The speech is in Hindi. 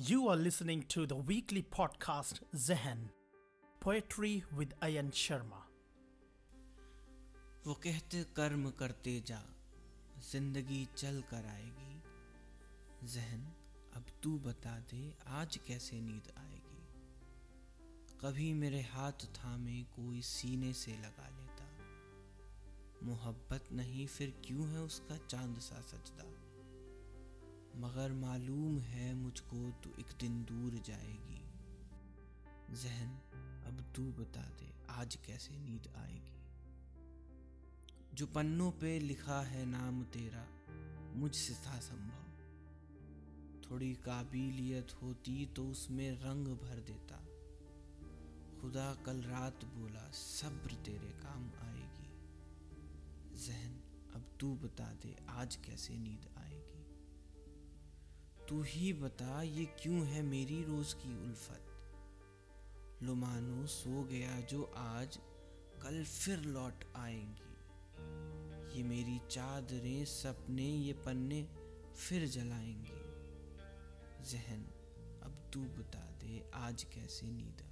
You are listening to the weekly podcast, Zehen, Poetry with Ayan Sharma. वो कहते कर्म करते जा, ज़िंदगी चल कर आएगी। जहन, अब तू बता दे, आज कैसे नींद आएगी? कभी मेरे हाथ थामे, कोई सीने से लगा लेता। मोहब्बत नहीं, फिर क्यों है उसका चाँद सा सजदा? मगर मालूम है तू एक दिन दूर जाएगी। जहन, अब तू बता दे, आज कैसे नींद आएगी? जो पन्नों पे लिखा है नाम तेरा, मुझसे था संभव। थोड़ी काबिलियत होती तो उसमें रंग भर देता। खुदा कल रात बोला, सब्र तेरे काम आएगी। जहन, अब तू बता दे, आज कैसे नींद आएगी? तू ही बता, ये क्यों है मेरी रोज की उल्फत? लो मानो सो गया जो आज, कल फिर लौट आएँगी। ये मेरी चादरें, सपने, ये पन्ने फिर जलाएँगे। जहन, अब तू बता दे, आज कैसे नींद